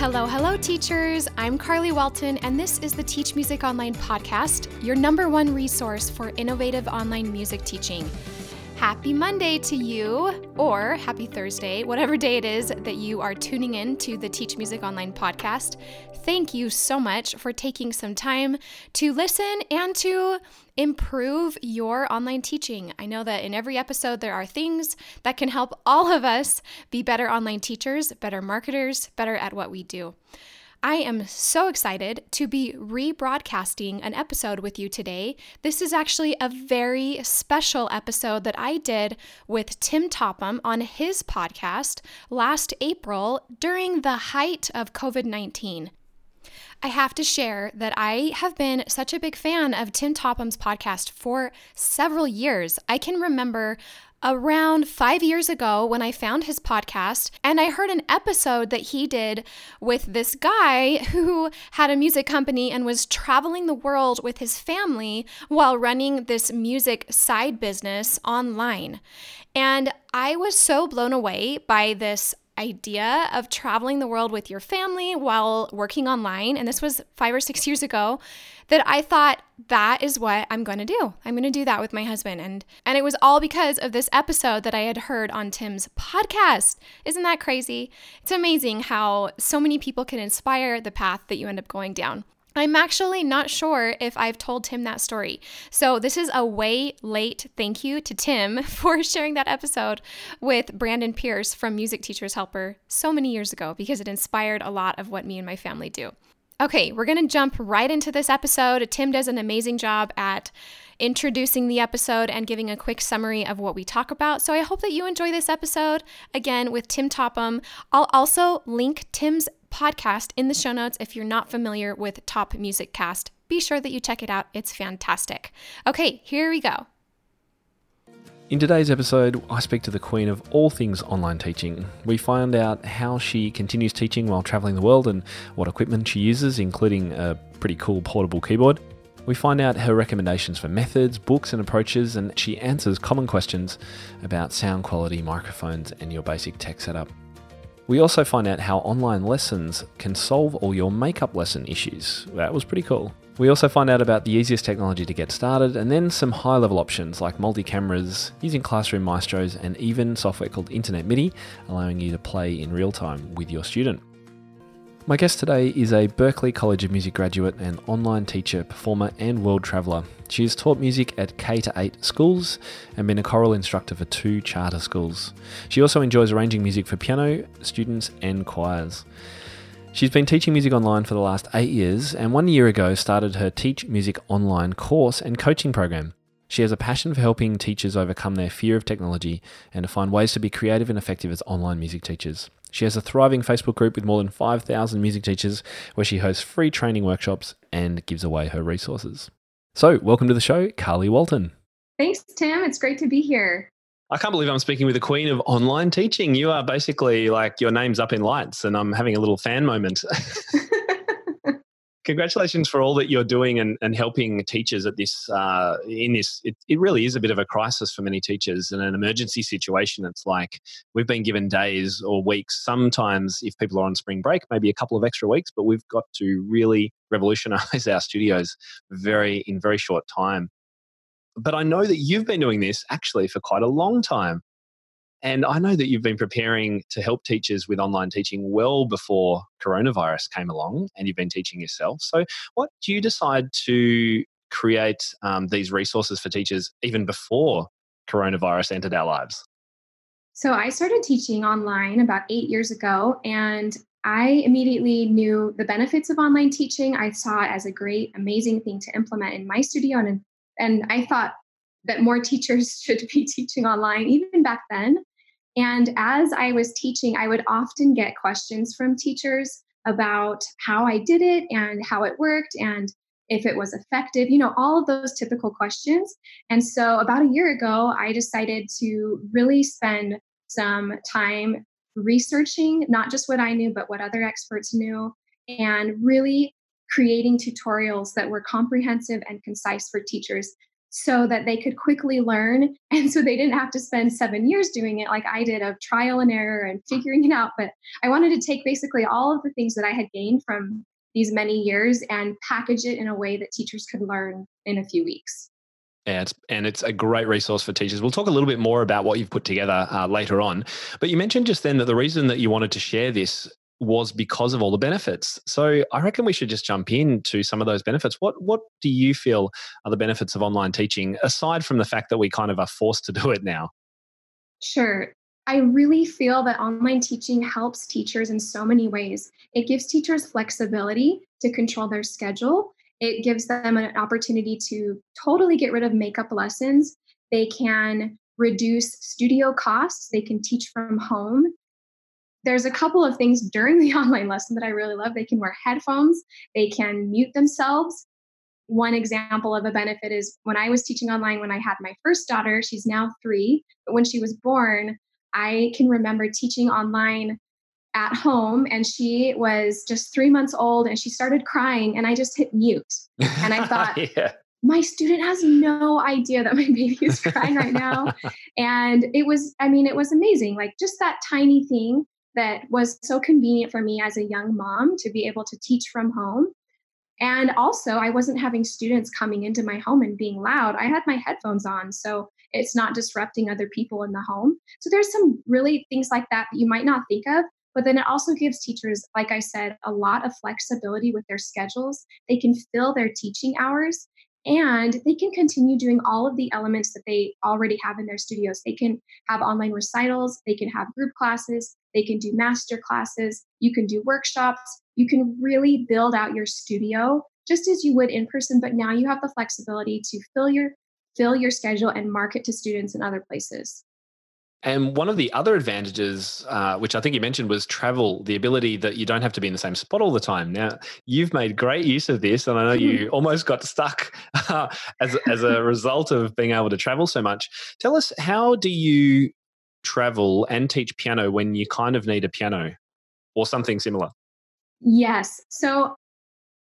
Hello, hello, teachers. I'm Carly Walton, and this is the Teach Music Online podcast, your number one resource for innovative online music teaching. Happy Monday to you, or happy Thursday, whatever day it is that you are tuning in to the Teach Music Online podcast. Thank you so much for taking some time to listen and to improve your online teaching. I know that in every episode, there are things that can help all of us be better online teachers, better marketers, better at what we do. I am so excited to be rebroadcasting an episode with you today. This is actually a very special episode that I did with Tim Topham on his podcast last April during the height of COVID 19. I have to share that I have been such a big fan of Tim Topham's podcast for several years. I can remember around five years ago when I found his podcast and I heard an episode that he did with this guy who had a music company and was traveling the world with his family while running this music side business online. And I was so blown away by this idea of traveling the world with your family while working online, and this was five or six years ago, that I thought that is what I'm going to do. I'm going to do that with my husband. And and it was all because of this episode that I had heard on Tim's podcast. Isn't that crazy? It's amazing how so many people can inspire the path that you end up going down. I'm actually not sure if I've told Tim that story. So, this is a way late thank you to Tim for sharing that episode with Brandon Pierce from Music Teachers Helper so many years ago because it inspired a lot of what me and my family do. Okay, we're going to jump right into this episode. Tim does an amazing job at introducing the episode and giving a quick summary of what we talk about. So I hope that you enjoy this episode again with Tim Topham. I'll also link Tim's podcast in the show notes if you're not familiar with Top Music Cast. Be sure that you check it out, it's fantastic. Okay, here we go. In today's episode, I speak to the queen of all things online teaching. We find out how she continues teaching while traveling the world and what equipment she uses, including a pretty cool portable keyboard. We find out her recommendations for methods, books, and approaches, and she answers common questions about sound quality, microphones, and your basic tech setup. We also find out how online lessons can solve all your makeup lesson issues. That was pretty cool. We also find out about the easiest technology to get started, and then some high level options like multi cameras, using Classroom Maestros, and even software called Internet MIDI, allowing you to play in real time with your student. My guest today is a Berklee College of Music graduate and online teacher, performer, and world traveller. She has taught music at K to 8 schools and been a choral instructor for two charter schools. She also enjoys arranging music for piano students and choirs. She's been teaching music online for the last eight years and one year ago started her Teach Music Online course and coaching program. She has a passion for helping teachers overcome their fear of technology and to find ways to be creative and effective as online music teachers. She has a thriving Facebook group with more than 5,000 music teachers where she hosts free training workshops and gives away her resources. So, welcome to the show, Carly Walton. Thanks, Tim. It's great to be here. I can't believe I'm speaking with the queen of online teaching. You are basically like your name's up in lights, and I'm having a little fan moment. congratulations for all that you're doing and, and helping teachers at this uh, in this it, it really is a bit of a crisis for many teachers and an emergency situation. It's like we've been given days or weeks sometimes if people are on spring break maybe a couple of extra weeks but we've got to really revolutionize our studios very in very short time. But i know that you've been doing this actually for quite a long time and I know that you've been preparing to help teachers with online teaching well before coronavirus came along, and you've been teaching yourself. So, what do you decide to create um, these resources for teachers even before coronavirus entered our lives? So, I started teaching online about eight years ago, and I immediately knew the benefits of online teaching. I saw it as a great, amazing thing to implement in my studio, and and I thought that more teachers should be teaching online even back then and as I was teaching, I would often get questions from teachers about how I did it and how it worked and if it was effective, you know, all of those typical questions. And so about a year ago, I decided to really spend some time researching not just what I knew, but what other experts knew, and really creating tutorials that were comprehensive and concise for teachers so that they could quickly learn and so they didn't have to spend seven years doing it like I did of trial and error and figuring it out. But I wanted to take basically all of the things that I had gained from these many years and package it in a way that teachers could learn in a few weeks. Yeah, it's, and it's a great resource for teachers. We'll talk a little bit more about what you've put together uh, later on. But you mentioned just then that the reason that you wanted to share this was because of all the benefits. So I reckon we should just jump into some of those benefits. What what do you feel are the benefits of online teaching aside from the fact that we kind of are forced to do it now? Sure. I really feel that online teaching helps teachers in so many ways. It gives teachers flexibility to control their schedule. It gives them an opportunity to totally get rid of makeup lessons. They can reduce studio costs. They can teach from home. There's a couple of things during the online lesson that I really love. They can wear headphones, they can mute themselves. One example of a benefit is when I was teaching online when I had my first daughter, she's now three, but when she was born, I can remember teaching online at home and she was just three months old and she started crying and I just hit mute. And I thought, yeah. my student has no idea that my baby is crying right now. and it was, I mean, it was amazing. Like just that tiny thing that was so convenient for me as a young mom to be able to teach from home. And also, I wasn't having students coming into my home and being loud. I had my headphones on. So it's not disrupting other people in the home. So there's some really things like that that you might not think of. But then it also gives teachers, like I said, a lot of flexibility with their schedules. They can fill their teaching hours and they can continue doing all of the elements that they already have in their studios. They can have online recitals, they can have group classes, they can do master classes, you can do workshops, you can really build out your studio just as you would in person, but now you have the flexibility to fill your fill your schedule and market to students in other places. And one of the other advantages, uh, which I think you mentioned, was travel, the ability that you don't have to be in the same spot all the time. Now, you've made great use of this, and I know you almost got stuck uh, as, as a result of being able to travel so much. Tell us, how do you travel and teach piano when you kind of need a piano or something similar? Yes. So,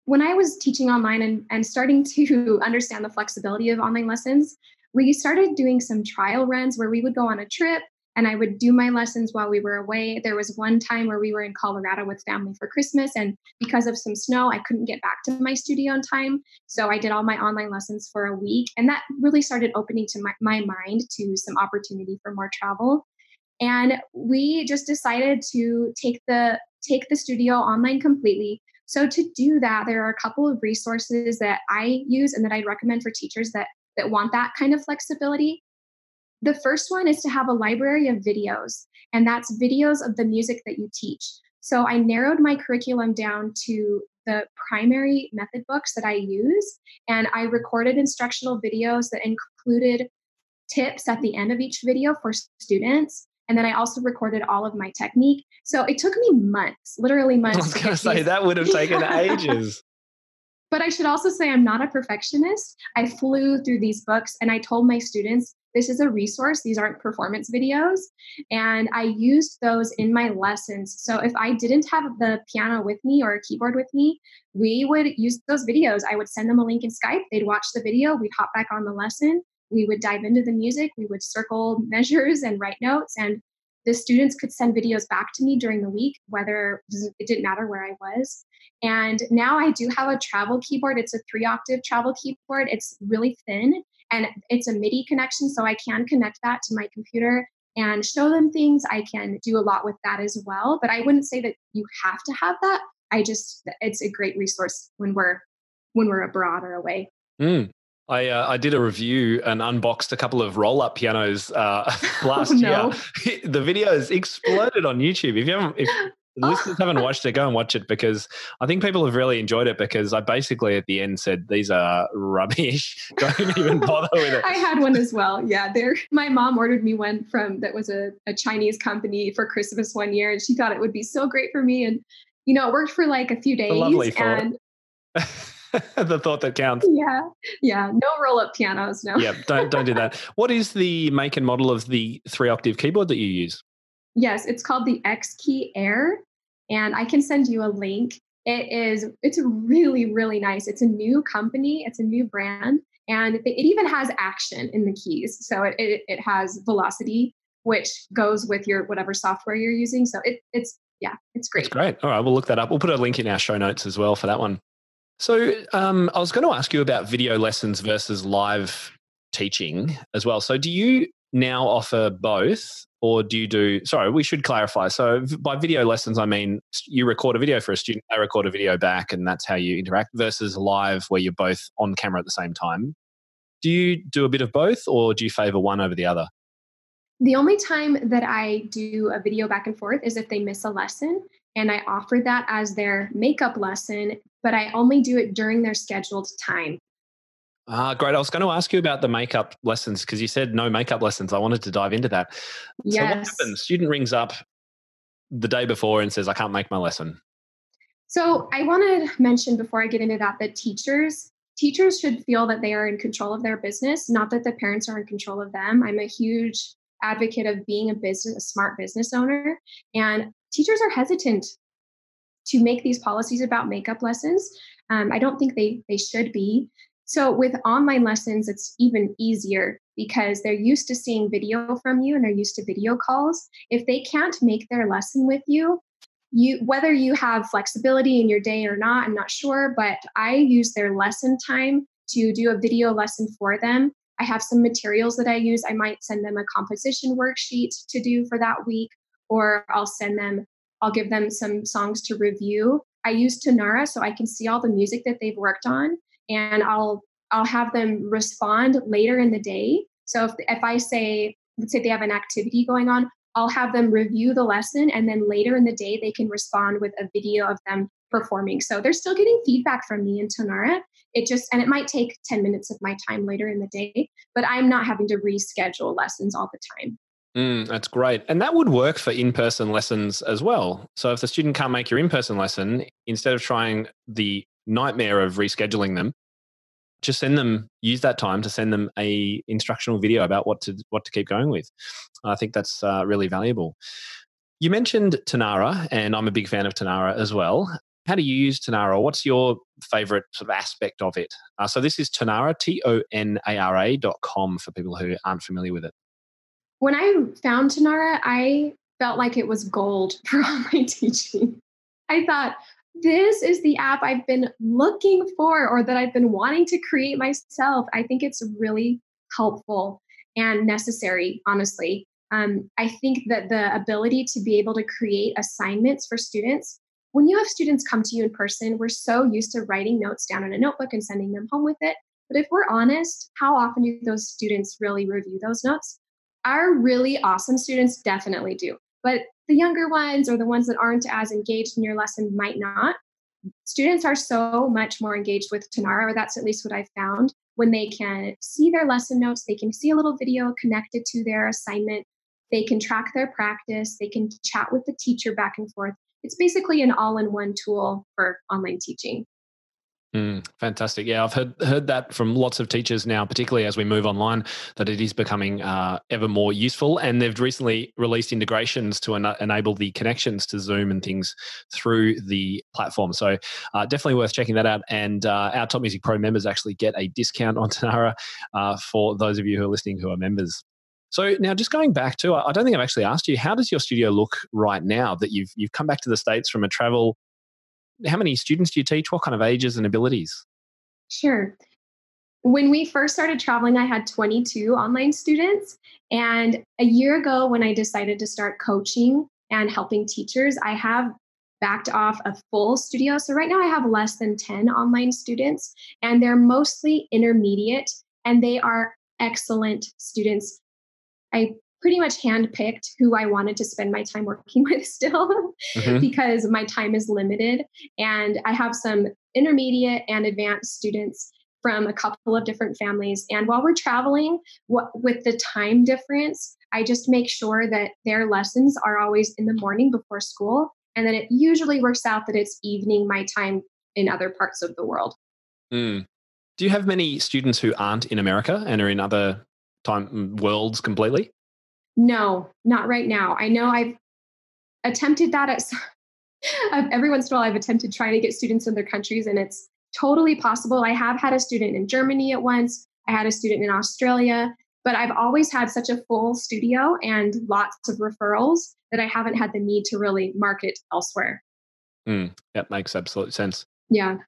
when I was teaching online and, and starting to understand the flexibility of online lessons, we started doing some trial runs where we would go on a trip and I would do my lessons while we were away. There was one time where we were in Colorado with family for Christmas, and because of some snow, I couldn't get back to my studio in time. So I did all my online lessons for a week, and that really started opening to my, my mind to some opportunity for more travel. And we just decided to take the take the studio online completely. So to do that, there are a couple of resources that I use and that I'd recommend for teachers that that want that kind of flexibility. The first one is to have a library of videos, and that's videos of the music that you teach. So I narrowed my curriculum down to the primary method books that I use, and I recorded instructional videos that included tips at the end of each video for students. And then I also recorded all of my technique. So it took me months, literally months. I was going to say that would have taken ages. But I should also say I'm not a perfectionist. I flew through these books and I told my students this is a resource. These aren't performance videos. And I used those in my lessons. So if I didn't have the piano with me or a keyboard with me, we would use those videos. I would send them a link in Skype. They'd watch the video. We'd hop back on the lesson. We would dive into the music. We would circle measures and write notes. And the students could send videos back to me during the week, whether it didn't matter where I was. And now I do have a travel keyboard. It's a three octave travel keyboard. It's really thin and it's a MIDI connection. So I can connect that to my computer and show them things. I can do a lot with that as well. But I wouldn't say that you have to have that. I just, it's a great resource when we're when we're abroad or away. Mm. I uh, I did a review and unboxed a couple of roll up pianos uh, last oh, no. year. the videos exploded on YouTube. If you haven't, if listeners haven't watched it, go and watch it because I think people have really enjoyed it because I basically at the end said these are rubbish. Don't even bother with it. I had one as well. Yeah, there. My mom ordered me one from that was a, a Chinese company for Christmas one year, and she thought it would be so great for me. And you know, it worked for like a few days. A lovely and the thought that counts. Yeah. Yeah. No roll up pianos. No. yeah. Don't, don't do that. What is the make and model of the three octave keyboard that you use? Yes. It's called the Xkey Air. And I can send you a link. It is, it's really, really nice. It's a new company, it's a new brand. And it even has action in the keys. So it, it, it has velocity, which goes with your whatever software you're using. So it, it's, yeah, it's great. It's great. All right, we'll look that up. We'll put a link in our show notes as well for that one. So um, I was going to ask you about video lessons versus live teaching as well. So do you now offer both or do you do sorry we should clarify. So by video lessons i mean you record a video for a student they record a video back and that's how you interact versus live where you're both on camera at the same time. Do you do a bit of both or do you favor one over the other? The only time that i do a video back and forth is if they miss a lesson and i offer that as their makeup lesson but i only do it during their scheduled time Ah, great. I was going to ask you about the makeup lessons because you said no makeup lessons. I wanted to dive into that. Yes. So what happens? Student rings up the day before and says, I can't make my lesson. So I want to mention before I get into that that teachers teachers should feel that they are in control of their business, not that the parents are in control of them. I'm a huge advocate of being a business, a smart business owner, and teachers are hesitant to make these policies about makeup lessons. Um, I don't think they they should be. So with online lessons, it's even easier because they're used to seeing video from you and they're used to video calls. If they can't make their lesson with you, you whether you have flexibility in your day or not, I'm not sure, but I use their lesson time to do a video lesson for them. I have some materials that I use. I might send them a composition worksheet to do for that week, or I'll send them, I'll give them some songs to review. I use Tonara so I can see all the music that they've worked on and I'll I'll have them respond later in the day. So if if I say let's say they have an activity going on, I'll have them review the lesson and then later in the day they can respond with a video of them performing. So they're still getting feedback from me in Tonara. It just and it might take 10 minutes of my time later in the day, but I'm not having to reschedule lessons all the time. Mm, that's great. And that would work for in person lessons as well. So if the student can't make your in person lesson, instead of trying the nightmare of rescheduling them, just send them use that time to send them a instructional video about what to what to keep going with. I think that's uh, really valuable. You mentioned tonara and i'm a big fan of tonara as well. How do you use tonara what's your favorite sort of aspect of it? Uh, so this is tonara t-o-n-a-r-a dot com for people who aren't familiar with it when i found tonara i felt like it was gold for all my teaching i thought this is the app I've been looking for or that I've been wanting to create myself. I think it's really helpful and necessary, honestly. Um, I think that the ability to be able to create assignments for students, when you have students come to you in person, we're so used to writing notes down in a notebook and sending them home with it. But if we're honest, how often do those students really review those notes? Our really awesome students definitely do. But the younger ones or the ones that aren't as engaged in your lesson might not. Students are so much more engaged with Tonara, or that's at least what I've found, when they can see their lesson notes, they can see a little video connected to their assignment, they can track their practice, they can chat with the teacher back and forth. It's basically an all in one tool for online teaching. Mm, fantastic. Yeah, I've heard heard that from lots of teachers now, particularly as we move online, that it is becoming uh, ever more useful. And they've recently released integrations to en- enable the connections to Zoom and things through the platform. So uh, definitely worth checking that out. And uh, our Top Music Pro members actually get a discount on Tonara uh, for those of you who are listening who are members. So now, just going back to, I don't think I've actually asked you, how does your studio look right now that you've you've come back to the states from a travel how many students do you teach? What kind of ages and abilities? Sure. When we first started traveling, I had 22 online students. And a year ago, when I decided to start coaching and helping teachers, I have backed off a full studio. So right now I have less than 10 online students, and they're mostly intermediate and they are excellent students. I pretty much handpicked who I wanted to spend my time working with still mm-hmm. because my time is limited. And I have some intermediate and advanced students from a couple of different families. And while we're traveling, what, with the time difference, I just make sure that their lessons are always in the morning before school. And then it usually works out that it's evening my time in other parts of the world. Mm. Do you have many students who aren't in America and are in other time worlds completely? No, not right now. I know I've attempted that at every once in a while. I've attempted trying to get students in their countries, and it's totally possible. I have had a student in Germany at once. I had a student in Australia, but I've always had such a full studio and lots of referrals that I haven't had the need to really market elsewhere. Mm, that makes absolute sense. Yeah.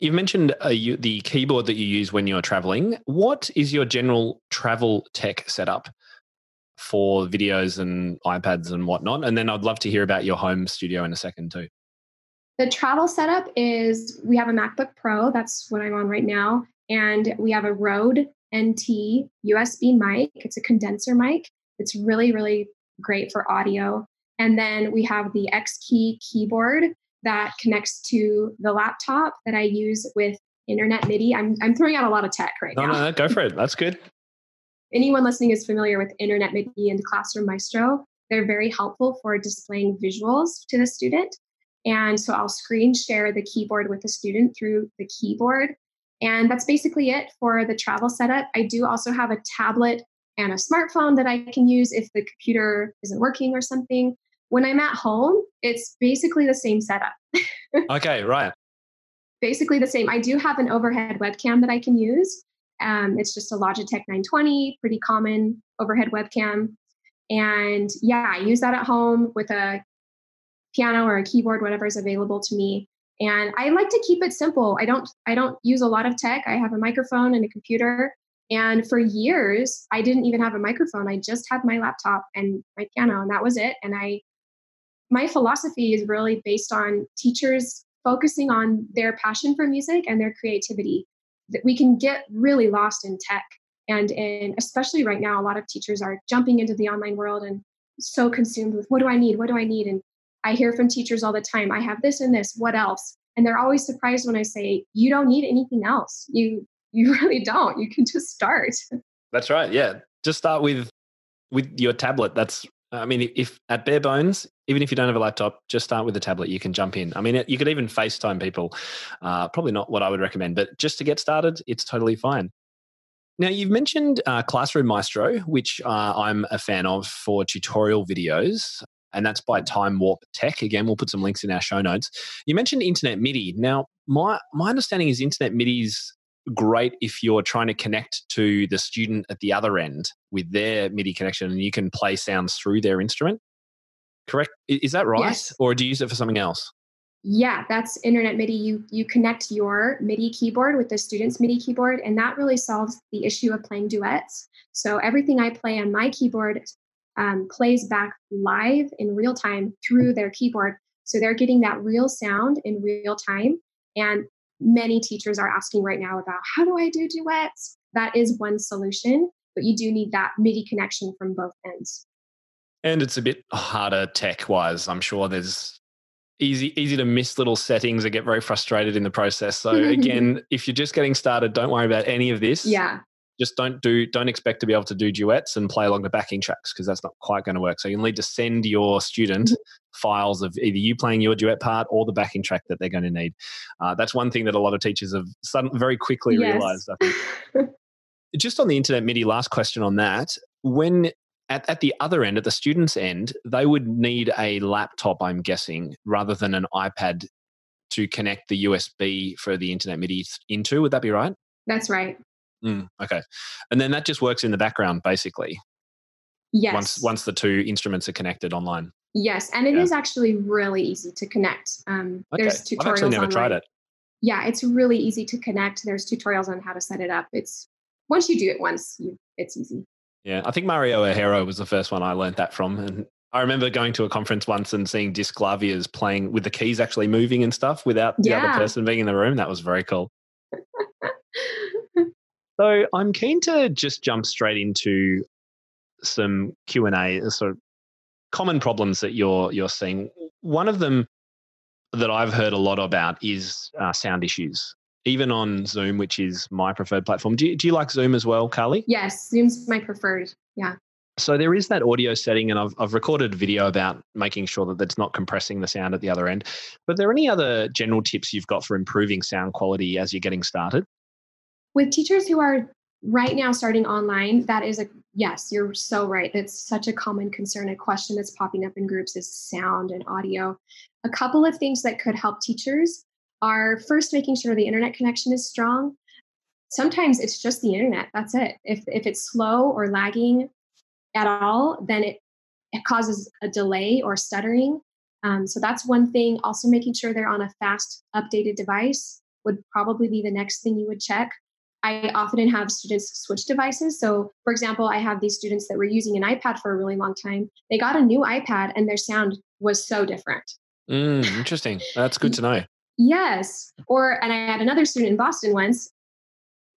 You've mentioned uh, you, the keyboard that you use when you're traveling. What is your general travel tech setup for videos and iPads and whatnot? And then I'd love to hear about your home studio in a second too. The travel setup is we have a MacBook Pro, that's what I'm on right now, and we have a Rode NT USB mic. It's a condenser mic. It's really, really great for audio. And then we have the Xkey keyboard that connects to the laptop that I use with Internet MIDI. I'm, I'm throwing out a lot of tech right no, now. No, no, go for it. That's good. Anyone listening is familiar with Internet MIDI and Classroom Maestro. They're very helpful for displaying visuals to the student. And so I'll screen share the keyboard with the student through the keyboard. And that's basically it for the travel setup. I do also have a tablet and a smartphone that I can use if the computer isn't working or something. When I'm at home, it's basically the same setup. okay, right. Basically the same. I do have an overhead webcam that I can use. Um, it's just a Logitech 920, pretty common overhead webcam. And yeah, I use that at home with a piano or a keyboard, whatever is available to me. And I like to keep it simple. I don't I don't use a lot of tech. I have a microphone and a computer. And for years, I didn't even have a microphone. I just had my laptop and my piano, and that was it. And I my philosophy is really based on teachers focusing on their passion for music and their creativity. That we can get really lost in tech. And in especially right now, a lot of teachers are jumping into the online world and so consumed with what do I need? What do I need? And I hear from teachers all the time, I have this and this, what else? And they're always surprised when I say, you don't need anything else. You you really don't. You can just start. That's right. Yeah. Just start with with your tablet. That's I mean, if at bare bones, even if you don't have a laptop, just start with a tablet. You can jump in. I mean, you could even FaceTime people. Uh, probably not what I would recommend, but just to get started, it's totally fine. Now, you've mentioned uh, Classroom Maestro, which uh, I'm a fan of for tutorial videos and that's by Time Warp Tech. Again, we'll put some links in our show notes. You mentioned Internet MIDI. Now, my my understanding is Internet MIDI's great if you're trying to connect to the student at the other end with their MIDI connection, and you can play sounds through their instrument. Correct? Is that right, yes. or do you use it for something else? Yeah, that's Internet MIDI. You you connect your MIDI keyboard with the student's MIDI keyboard, and that really solves the issue of playing duets. So everything I play on my keyboard um, plays back live in real time through their keyboard. So they're getting that real sound in real time. And many teachers are asking right now about how do I do duets? That is one solution, but you do need that MIDI connection from both ends. And it's a bit harder tech wise. I'm sure there's easy easy to miss little settings and get very frustrated in the process. So again, if you're just getting started, don't worry about any of this. Yeah just don't do don't expect to be able to do duets and play along the backing tracks because that's not quite going to work. So you'll need to send your student mm-hmm. files of either you playing your duet part or the backing track that they're going to need. Uh, that's one thing that a lot of teachers have suddenly, very quickly yes. realized i think. Just on the internet midi last question on that. When at, at the other end at the student's end they would need a laptop i'm guessing rather than an ipad to connect the usb for the internet midi into. Would that be right? That's right Mm, okay, and then that just works in the background, basically. Yes. Once once the two instruments are connected online. Yes, and it yeah. is actually really easy to connect. Um, okay. There's tutorials. I've actually never online. tried it. Yeah, it's really easy to connect. There's tutorials on how to set it up. It's once you do it once, you, it's easy. Yeah, I think Mario Ajero was the first one I learned that from, and I remember going to a conference once and seeing Disklaviers playing with the keys actually moving and stuff without the yeah. other person being in the room. That was very cool. So I'm keen to just jump straight into some Q and A, uh, sort of common problems that you're you're seeing. One of them that I've heard a lot about is uh, sound issues, even on Zoom, which is my preferred platform. Do you, do you like Zoom as well, Carly? Yes, Zoom's my preferred. Yeah. So there is that audio setting, and I've, I've recorded a video about making sure that it's not compressing the sound at the other end. But are there any other general tips you've got for improving sound quality as you're getting started? With teachers who are right now starting online, that is a yes, you're so right. That's such a common concern. A question that's popping up in groups is sound and audio. A couple of things that could help teachers are first making sure the internet connection is strong. sometimes it's just the internet. That's it. If if it's slow or lagging at all, then it it causes a delay or stuttering. Um, so that's one thing. Also, making sure they're on a fast, updated device would probably be the next thing you would check. I often have students switch devices. So, for example, I have these students that were using an iPad for a really long time. They got a new iPad and their sound was so different. Mm, interesting. That's good to know. Yes. Or, and I had another student in Boston once.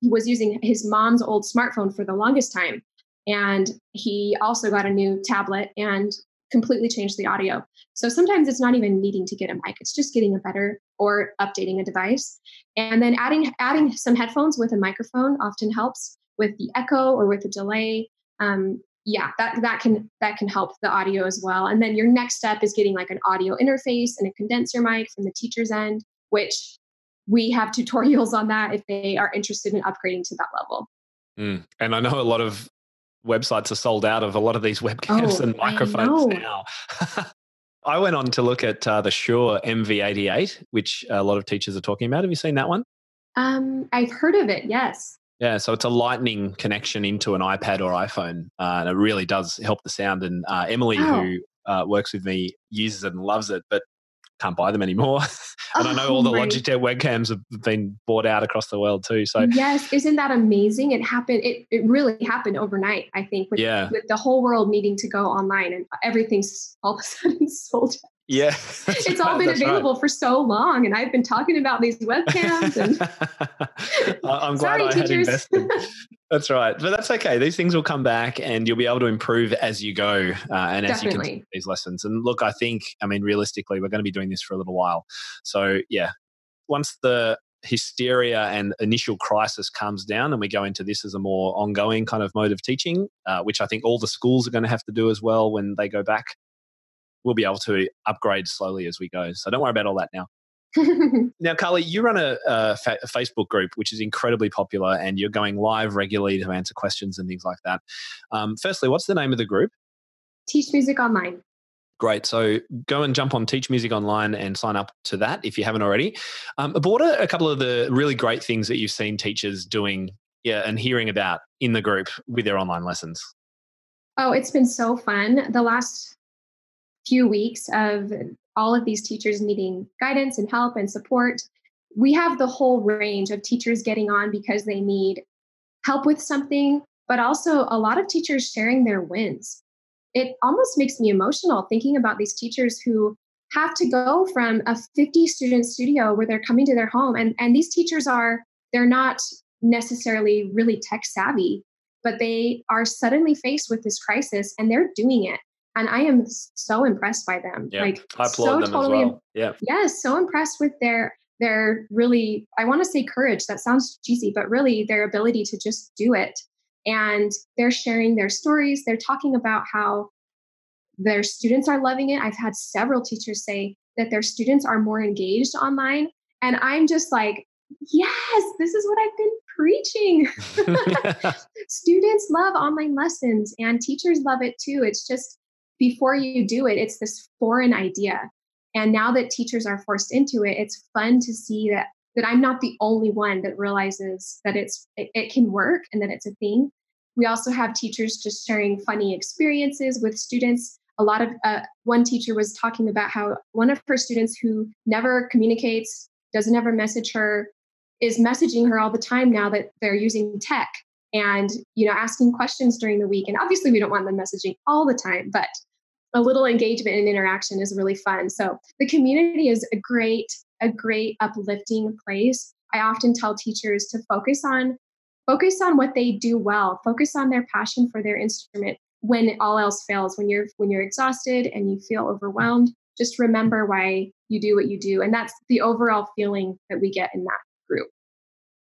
He was using his mom's old smartphone for the longest time. And he also got a new tablet and completely change the audio. So sometimes it's not even needing to get a mic, it's just getting a better or updating a device. And then adding adding some headphones with a microphone often helps with the echo or with the delay. Um, yeah, that that can that can help the audio as well. And then your next step is getting like an audio interface and a condenser mic from the teacher's end, which we have tutorials on that if they are interested in upgrading to that level. Mm. And I know a lot of websites are sold out of a lot of these webcams Oh, and microphones know. now. I went on to look at uh, the Shure MV88, which a lot of teachers are talking about. Have you seen that one? Um, I've heard of it. Yes. Yeah, so it's a lightning connection into an iPad or iPhone, uh, and it really does help the sound. And uh, Emily, Oh. who uh, works with me, uses it and loves it, but can't buy them anymore. and I know all oh, the Oh Logitech webcams have been bought out across the world too. So yes, isn't that amazing? It happened. It it really happened overnight. I think with yeah, with the whole world needing to go online and everything's all of a sudden sold. out. yeah, It's all been available for so long, and I've been talking about these webcams. And I'm glad Sorry, I had teachers. invested. That's right, but that's okay. These things will come back, and you'll be able to improve as you go, uh, and as you Definitely. continue these lessons. And look, I think, I mean, realistically, we're going to be doing this for a little while. So yeah, once the hysteria and initial crisis calms down, and we go into this as a more ongoing kind of mode of teaching, uh, which I think all the schools are going to have to do as well when they go back. We'll be able to upgrade slowly as we go. So don't worry about all that now. Now, Carly, you run a, a, fa- a Facebook group which is incredibly popular, and you're going live regularly to answer questions and things like that. Um, firstly, what's the name of the group? Teach music online. Great. So go and jump on Teach Music Online and sign up to that if you haven't already. Um, what are a couple of the really great things that you've seen teachers doing yeah, and hearing about in the group with their online lessons? Oh, it's been so fun. The last few weeks of all of these teachers needing guidance and help and support. We have the whole range of teachers getting on because they need help with something, but also a lot of teachers sharing their wins. It almost makes me emotional thinking about these teachers who have to go from a 50 student studio where they're coming to their home and and these teachers are they're not necessarily really tech savvy but they are suddenly faced with this crisis and they're doing it and i am so impressed by them. Yeah, like I applaud so them totally as well. Yeah. yes so impressed with their their really i want to say courage that sounds cheesy but really their ability to just do it. And they're sharing their stories they're talking about how their students are loving it. I've had several teachers say that their students are more engaged online and i'm just like yes this is what i've been preaching. Students love online lessons and teachers love it too. It's just before you do it it's this foreign idea. And now that teachers are forced into it it's fun to see that that i'm not the only one that realizes that it's it, it can work and that it's a thing. We also have teachers just sharing funny experiences with students. A lot of uh, one teacher was talking about how one of her students who never communicates doesn't ever message her is messaging her all the time now that they're using tech and you know asking questions during the week and obviously we don't want them messaging all the time but a little engagement and interaction is really fun. So the community is a great a great uplifting place. I often tell teachers to focus on focus on what they do well focus on their passion for their instrument. When all else fails when you're when you're exhausted and you feel overwhelmed just remember why you do what you do and that's the overall feeling that we get in that group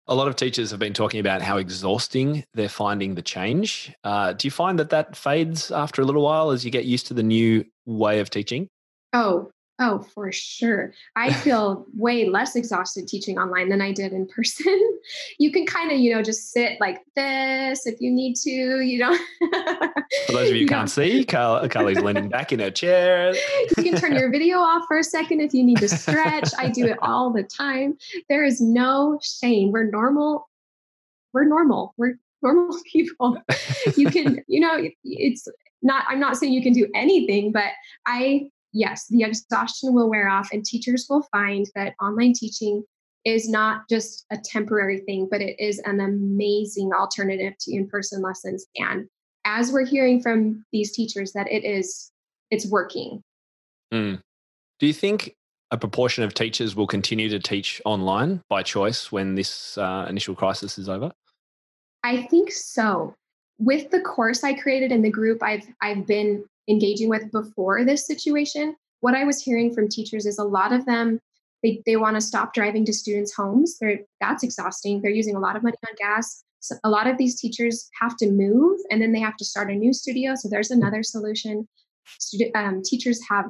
A lot of teachers have been talking about how exhausting they're finding the change. Uh, do you find that that fades after a little while as you get used to the new way of teaching? Oh, oh, for sure. I feel way less exhausted teaching online than I did in person. you can kind of, you know, just sit like this if you need to. You know, For those of you can't don't- see, Carl, Carly's leaning back in her chair. you can turn your video off for a second if you need to stretch. I do it all the time. There is no shame. We're normal we're normal. We're normal people. you can, you know, it's not, I'm not saying you can do anything, but I, yes, the exhaustion will wear off and teachers will find that online teaching is not just a temporary thing, but it is an amazing alternative to in person lessons. And as we're hearing from these teachers, that it is, it's working. Mm. Do you think a proportion of teachers will continue to teach online by choice when this uh, initial crisis is over? I think so. With the course I created in the group I've I've been engaging with before this situation, what I was hearing from teachers is a lot of them they, they want to stop driving to students' homes. They're, that's exhausting. They're using a lot of money on gas. So a lot of these teachers have to move and then they have to start a new studio. So there's another solution. Stud- um, teachers have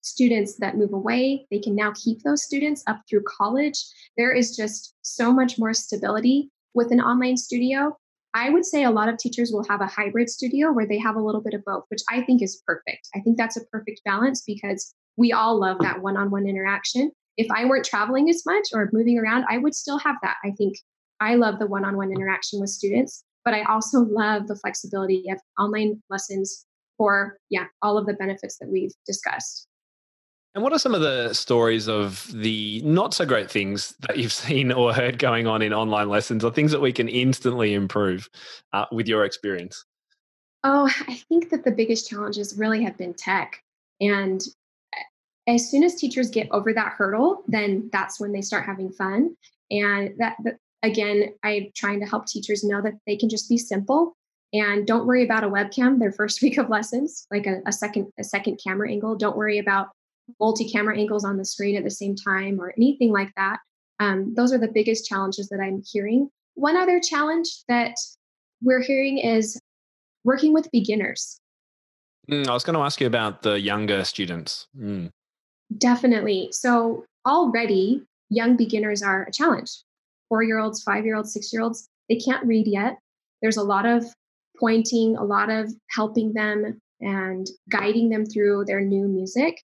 students that move away. They can now keep those students up through college. There is just so much more stability with an online studio. I would say a lot of teachers will have a hybrid studio where they have a little bit of both, which I think is perfect. I think that's a perfect balance because we all love that one on one interaction. If I weren't traveling as much or moving around, I would still have that. I think I love the one on one interaction with students, but I also love the flexibility of online lessons for, yeah, all of the benefits that we've discussed. And what are some of the stories of the not so great things that you've seen or heard going on in online lessons, or things that we can instantly improve uh, with your experience? Oh, I think that the biggest challenges really have been tech. And eh, as soon as teachers get over that hurdle, then that's when they start having fun. And that, again, I'm trying to help teachers know that they can just be simple and don't worry about a webcam their first week of lessons, like a, a second a second camera angle. Don't worry about multi-camera angles on the screen at the same time or anything like that. Um, those are the biggest challenges that I'm hearing. One other challenge that we're hearing is working with beginners. Mm, I was going to ask you about the younger students. Mm. Definitely. So already young beginners are a challenge. Four year olds, five year olds, six year olds, they can't read yet. There's a lot of pointing, a lot of helping them and guiding them through their new music.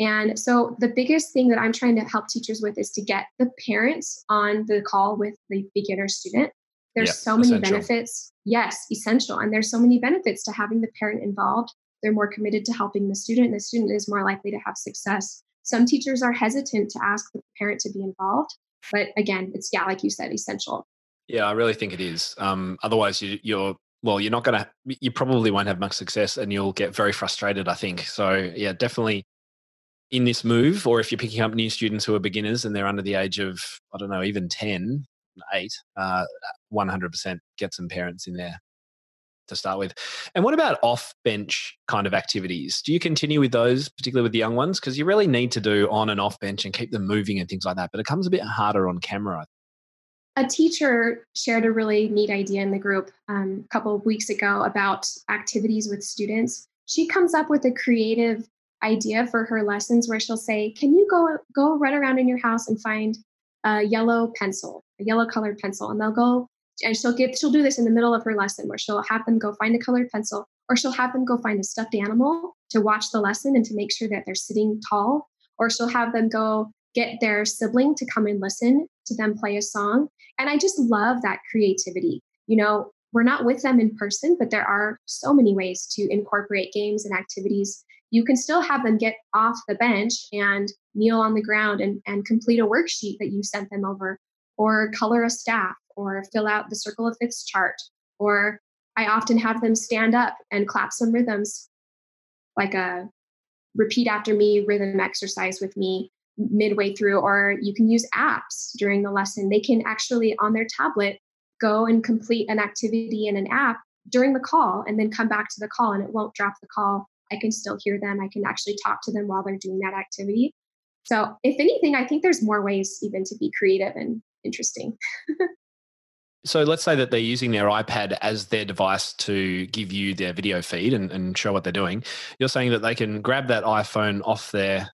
And so the biggest thing that I'm trying to help teachers with is to get the parents on the call with the beginner student. There's yep, so many essential. benefits. Yes, essential. And there's so many benefits to having the parent involved. They're more committed to helping the student. The student is more likely to have success. Some teachers are hesitant to ask the parent to be involved. But again, it's, yeah, like you said, essential. Yeah, I really think it is. Um, otherwise, you, you're well, you're not going to, you probably won't have much success and you'll get very frustrated, I think. So, yeah, definitely in this move, or if you're picking up new students who are beginners and they're under the age of, I don't know, even 10, 8, uh, 100% get some parents in there to start with. And what about off bench kind of activities? Do you continue with those, particularly with the young ones? Because you really need to do on and off bench and keep them moving and things like that. But it comes a bit harder on camera. A teacher shared a really neat idea in the group um, a couple of weeks ago about activities with students. She comes up with a creative idea for her lessons where she'll say, "Can you go go run around in your house and find a yellow pencil, a yellow colored pencil?" And they'll go and she'll get she'll do this in the middle of her lesson where she'll have them go find a colored pencil or she'll have them go find a stuffed animal to watch the lesson and to make sure that they're sitting tall. Or she'll have them go get their sibling to come and listen to them play a song. And i just love that creativity. You know we're not with them in person but there are so many ways to incorporate games and activities you can still have them get off the bench and kneel on the ground and, and complete a worksheet that you sent them over, or color a staff, or fill out the circle of fifths chart. Or I often have them stand up and clap some rhythms, like a repeat after me rhythm exercise with me midway through, or you can use apps during the lesson. They can actually, on their tablet, go and complete an activity in an app during the call and then come back to the call and it won't drop the call I can still hear them. I can actually talk to them while they're doing that activity. So, if anything, I think there's more ways even to be creative and interesting. so, let's say that they're using their iPad as their device to give you their video feed and, and show what they're doing. You're saying that they can grab that iPhone off their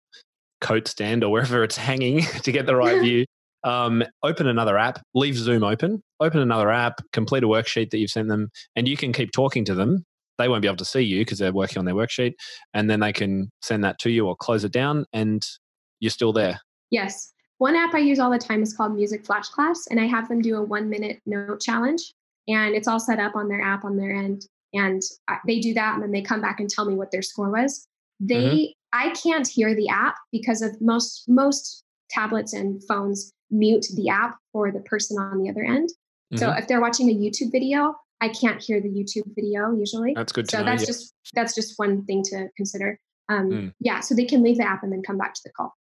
coat stand or wherever it's hanging to get the right view. Um, open another app, leave Zoom open, open another app, complete a worksheet that you've sent them, and you can keep talking to them they won't be able to see you because they're working on their worksheet and then they can send that to you or close it down and you're still there yes one app I use all the time is called Music Flash Class, and I have them do a one minute note challenge. And it's all set up on their app on their end. And they do that, and then they come back and tell me what their score was. They, mm-hmm. I can't hear the app because of most most tablets and phones mute the app for the person on the other end. Mm-hmm. So if they're watching a YouTube video, I can't hear the YouTube video usually. That's good. so know, that's yeah. just that's just one thing to consider. Um, mm. Yeah, so they can leave the app and then come back to the call.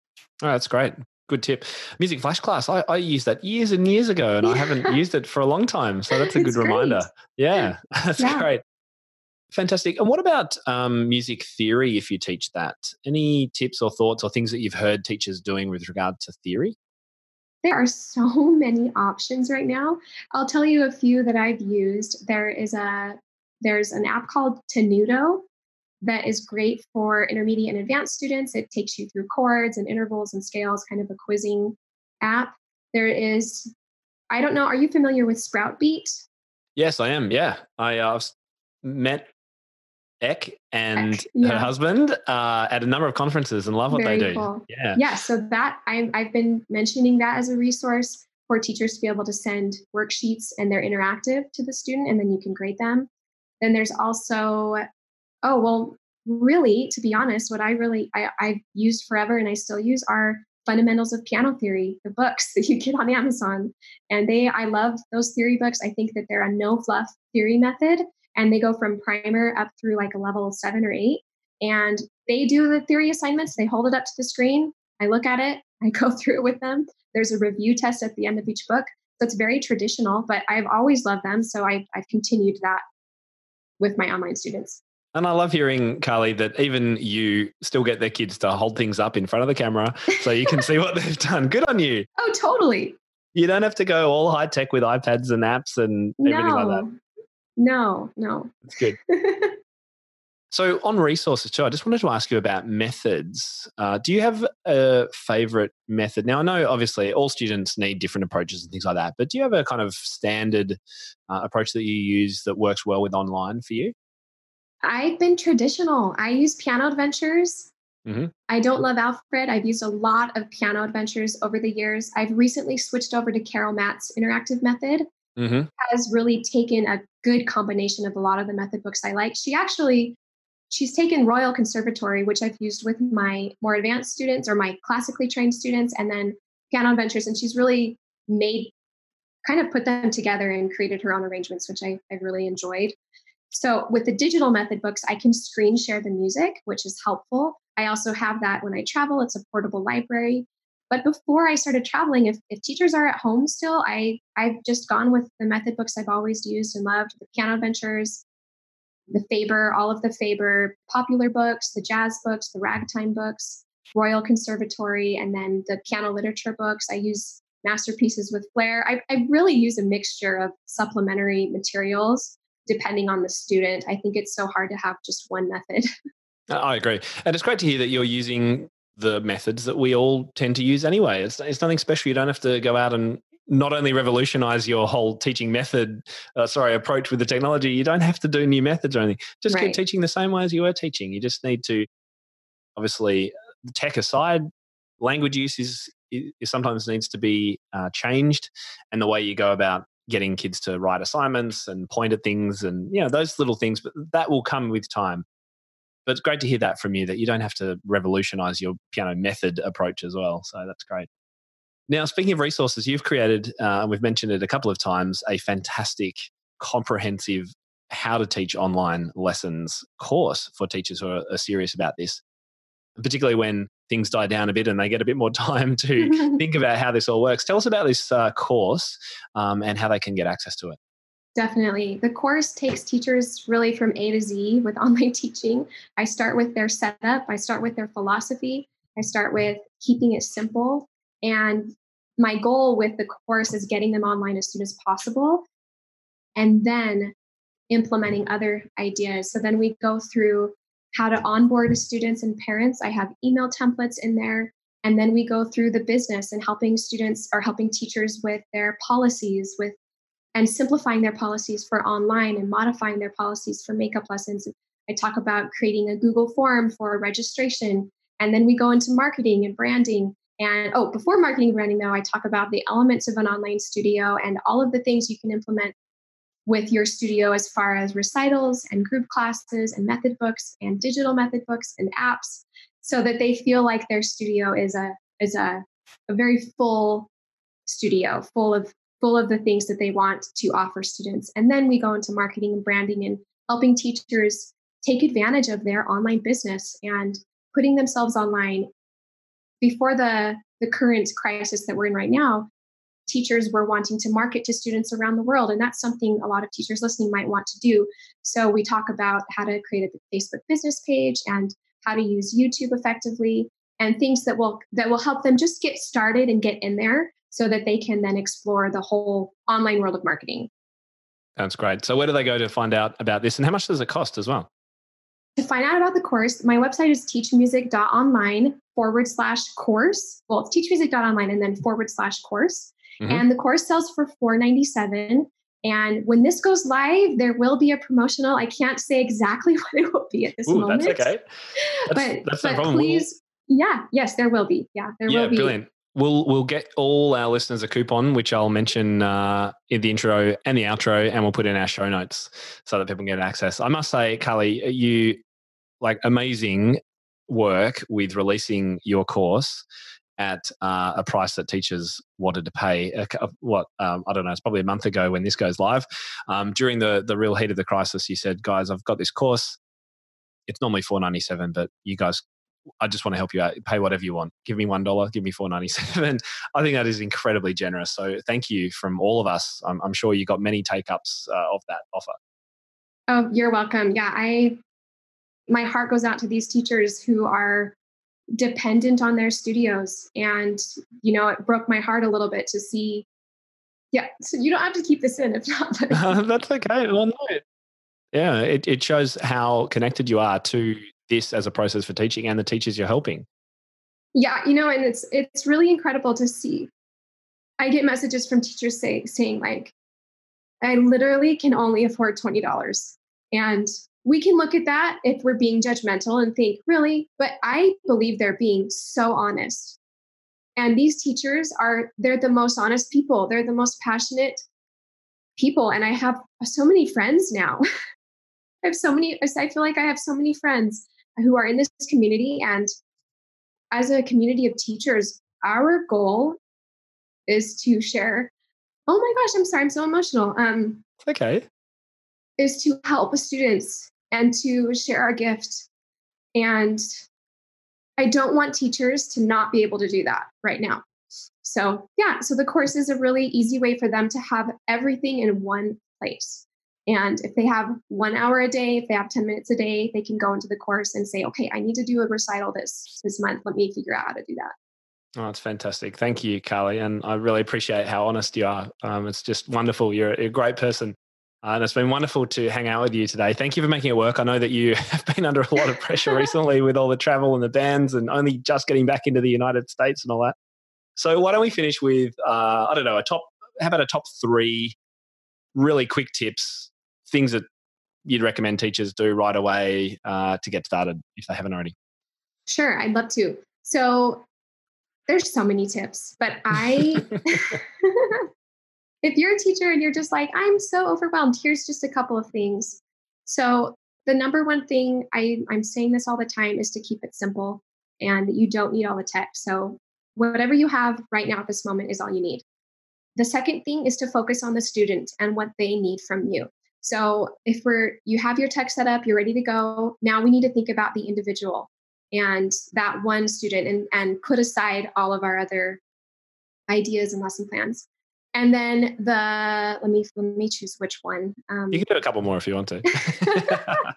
Oh, that's great. Good tip. Music Flash Class. I, I used that years and years ago, and yeah. I haven't used it for a long time. So that's a good reminder. Yeah, that's yeah. great. Fantastic. And what about um, music theory if you teach that? Any tips or thoughts or things that you've heard teachers doing with regard to theory? There are so many options right now. I'll tell you a few that I've used. There is a there's an app called Tenuto that is great for intermediate and advanced students. It takes you through chords and intervals and scales, kind of a quizzing app. There is, I don't know, are you familiar with Sprout Beat? Yes, I am. Yeah. I uh, met Eck and Eck, yeah. her husband uh, at a number of conferences and love what Very they do. Cool. Yeah. Yeah. So that i I've been mentioning that as a resource for teachers to be able to send worksheets and they're interactive to the student and then you can grade them. Then there's also, oh, well, really, to be honest, what I really, I, I've used forever and I still use are fundamentals of piano theory the books that you get on amazon and they i love those theory books i think that they're a no fluff theory method and they go from primer up through like a level seven or eight. And they do the theory assignments, they hold it up to the screen. I look at it, I go through it with them. There's a review test at the end of each book. So it's very traditional, but I've always loved them. So I, I've continued that with my online students. And I love hearing, Carly, that even you still get their kids to hold things up in front of the camera so you can see what they've done. Good on you. Oh, totally. You don't have to go all high tech with iPads and apps and everything no, like that. No, no. That's good. so, on resources too, I just wanted to ask you about methods. Uh, do you have a favorite method? Now, I know obviously all students need different approaches and things like that, but do you have a kind of standard uh, approach that you use that works well with online for you? I've been traditional. I use Piano Adventures. Mm-hmm. I don't love Alfred. I've used a lot of piano adventures over the years. I've recently switched over to Carol Matz interactive method mm-hmm. has really taken a good combination of a lot of the method books I like. She actually she's taken Royal Conservatory, which I've used with my more advanced students or my classically trained students, and then Piano Adventures, and she's really made kind of put them together and created her own arrangements, which I, I really enjoyed. So with the digital method books, I can screen share the music, which is helpful. I also have that when I travel. It's a portable library. But before I started traveling, if, if teachers are at home still, I, I've just gone with the method books I've always used and loved the Piano Adventures, the Faber, all of the Faber popular books, the jazz books, the ragtime books, Royal Conservatory, and then the piano literature books. I use masterpieces with flair. I, I really use a mixture of supplementary materials depending on the student. I think it's so hard to have just one method. I agree. And it's great to hear that you're using the methods that we all tend to use anyway. It's, it's nothing special. You don't have to go out and not only revolutionize your whole teaching method, uh, sorry, approach with the technology, you don't have to do new methods or anything. Just right. keep teaching the same way as you were teaching. You just need to, obviously, tech aside, language use is, is sometimes needs to be uh, changed, and the way you go about getting kids to write assignments and point at things and you know those little things. But that will come with time. But it's great to hear that from you that you don't have to revolutionize your piano method approach as well. So that's great. Now, speaking of resources, you've created, uh, and we've mentioned it a couple of times, a fantastic, comprehensive how to teach online lessons course for teachers who are, are serious about this, particularly when things die down a bit and they get a bit more time to think about how this all works. Tell us about this uh, course um, and how they can get access to it. Definitely. The course takes teachers really from A to Z with online teaching. I start with their setup, I start with their philosophy, I start with keeping it simple. And my goal with the course is getting them online as soon as possible and then implementing other ideas. So then we go through how to onboard students and parents. I have email templates in there. And then we go through the business and helping students or helping teachers with their policies, with and simplifying their policies for online and modifying their policies for makeup lessons. I talk about creating a Google form for registration. And then we go into marketing and branding. And oh, before marketing and branding, though, I talk about the elements of an online studio and all of the things you can implement with your studio as far as recitals and group classes and method books and digital method books and apps so that they feel like their studio is a is a, a very full studio full of full of the things that they want to offer students. And then we go into marketing and branding and helping teachers take advantage of their online business and putting themselves online. Before the the current crisis that we're in right now teachers were wanting to market to students around the world and that's something a lot of teachers listening might want to do. So we talk about how to create a facebook business page and how to use youtube effectively and things that will that will help them just get started and get in there so that they can then explore the whole online world of marketing that's great so where do they go to find out about this and how much does it cost as well to find out about the course, my website is teachmusic.online forward slash course. Well, it's teachmusic.online and then forward slash course. Mm-hmm. And the course sells for 497. And when this goes live, there will be a promotional. I can't say exactly what it will be at this Ooh, moment. That's okay. That's, but, that's but please, yeah, yes, there will be. Yeah, there yeah, will be. Brilliant. We'll we'll get all our listeners a coupon, which I'll mention uh, in the intro and the outro, and we'll put in our show notes so that people can get access. I must say, Carly, you like amazing work with releasing your course at uh, a price that teachers wanted to pay. Uh, what um, I don't know, it's probably a month ago when this goes live. Um, during the the real heat of the crisis, you said, "Guys, I've got this course. It's normally four ninety seven, but you guys." I just want to help you out. Pay whatever you want. Give me one dollar. Give me four ninety seven. I think that is incredibly generous. So thank you from all of us. I'm, I'm sure you got many take ups uh, of that offer. Oh, you're welcome. Yeah, I my heart goes out to these teachers who are dependent on their studios and you know it broke my heart a little bit to see yeah so you don't have to keep this in if not that's okay well no yeah it, it shows how connected you are to this as a process for teaching and the teachers you're helping yeah you know and it's it's really incredible to see i get messages from teachers say, saying like i literally can only afford $20 and we can look at that if we're being judgmental and think, really? But I believe they're being so honest. And these teachers are, they're the most honest people. They're the most passionate people. And I have so many friends now. I have so many, I feel like I have so many friends who are in this community. And as a community of teachers, our goal is to share. Oh my gosh, I'm sorry, I'm so emotional. Um, okay. Is to help students and to share our gift. And I don't want teachers to not be able to do that right now. So, yeah, so the course is a really easy way for them to have everything in one place. And if they have one hour a day, if they have 10 minutes a day, they can go into the course and say, okay, I need to do a recital this this month. Let me figure out how to do that. Oh, that's fantastic. Thank you, Carly. And I really appreciate how honest you are. Um, it's just wonderful. You're a great person. Uh, and it's been wonderful to hang out with you today. Thank you for making it work. I know that you have been under a lot of pressure recently with all the travel and the bands and only just getting back into the United States and all that. So why don't we finish with, uh, I don't know, a top, how about a top three really quick tips, things that you'd recommend teachers do right away uh, to get started if they haven't already? Sure, I'd love to. So there's so many tips, but I if you're a teacher and you're just like, I'm so overwhelmed, here's just a couple of things. So, the number one thing I, I'm saying this all the time is to keep it simple and you don't need all the tech. So, whatever you have right now at this moment is all you need. The second thing is to focus on the student and what they need from you. So, if we're you have your tech set up, you're ready to go, now we need to think about the individual and that one student and, and put aside all of our other ideas and lesson plans. And then the let me let me choose which one. Um, you can do a couple more if you want to.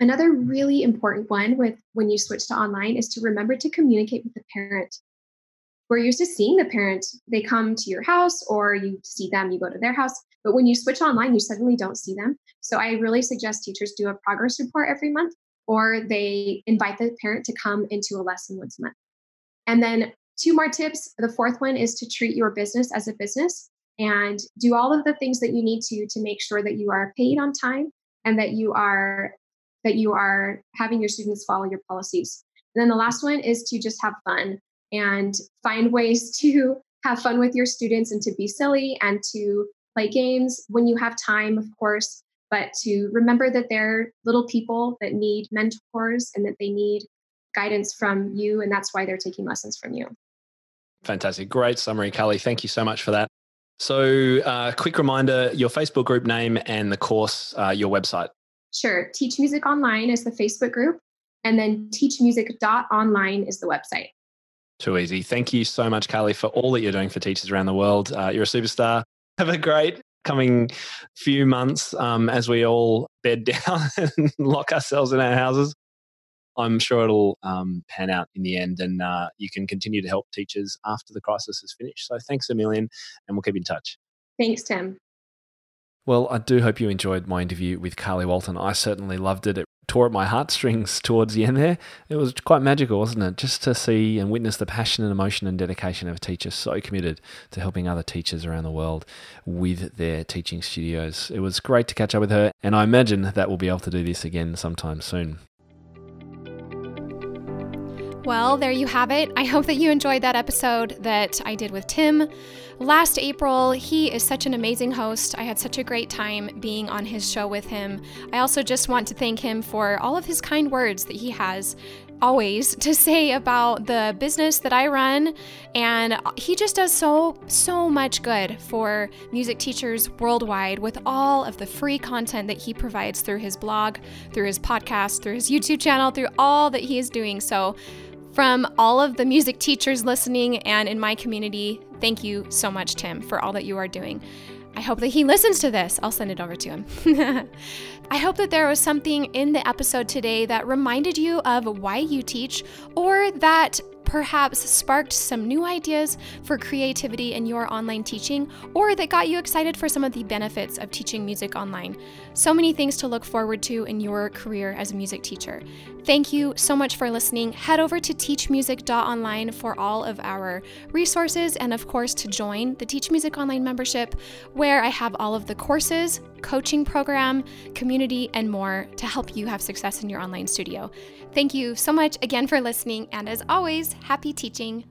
Another really important one with when you switch to online is to remember to communicate with the parent. We're used to seeing the parent; they come to your house, or you see them, you go to their house. But when you switch online, you suddenly don't see them. So I really suggest teachers do a progress report every month, or they invite the parent to come into a lesson once a month. And then Two more tips. The fourth one is to treat your business as a business and do all of the things that you need to to make sure that you are paid on time and that you are that you are having your students follow your policies. And then the last one is to just have fun. and find ways to have fun with your students and to be silly and to play games when you have time, of course, but to remember that they're little people that need mentors and that they need guidance from you. And that's why they're taking lessons from you. Fantastic. Great summary, Carly. Thank you so much for that. So, uh, quick reminder your Facebook group name and the course, uh, your website. Sure. Teach Music Online is the Facebook group, and then teachmusic.online is the website. Too easy. Thank you so much, Carly, for all that you're doing for teachers around the world. Uh, you're a superstar. Have a great coming few months um, as we all bed down and lock ourselves in our houses. I'm sure it'll um, pan out in the end and uh, you can continue to help teachers after the crisis is finished. So thanks a million and we'll keep in touch. Thanks, Tim. Well, I do hope you enjoyed my interview with Carly Walton. I certainly loved it. It tore at my heartstrings towards the end there. It was quite magical, wasn't it? Just to see and witness the passion and emotion and dedication of a teacher so committed to helping other teachers around the world with their teaching studios. It was great to catch up with her, and I imagine that we'll be able to do this again sometime soon. Well, there you have it. I hope that you enjoyed that episode that I did with Tim last April. He is such an amazing host. I had such a great time being on his show with him. I also just want to thank him for all of his kind words that he has always to say about the business that I run. And he just does so, so much good for music teachers worldwide with all of the free content that he provides through his blog, through his podcast, through his YouTube channel, through all that he is doing. So, from all of the music teachers listening and in my community, thank you so much, Tim, for all that you are doing. I hope that he listens to this. I'll send it over to him. I hope that there was something in the episode today that reminded you of why you teach or that perhaps sparked some new ideas for creativity in your online teaching, or that got you excited for some of the benefits of teaching music online. So many things to look forward to in your career as a music teacher. Thank you so much for listening. Head over to teachmusic.online for all of our resources and, of course, to join the Teach Music Online membership, where I have all of the courses, coaching program, community, and more to help you have success in your online studio. Thank you so much again for listening, and as always, happy teaching.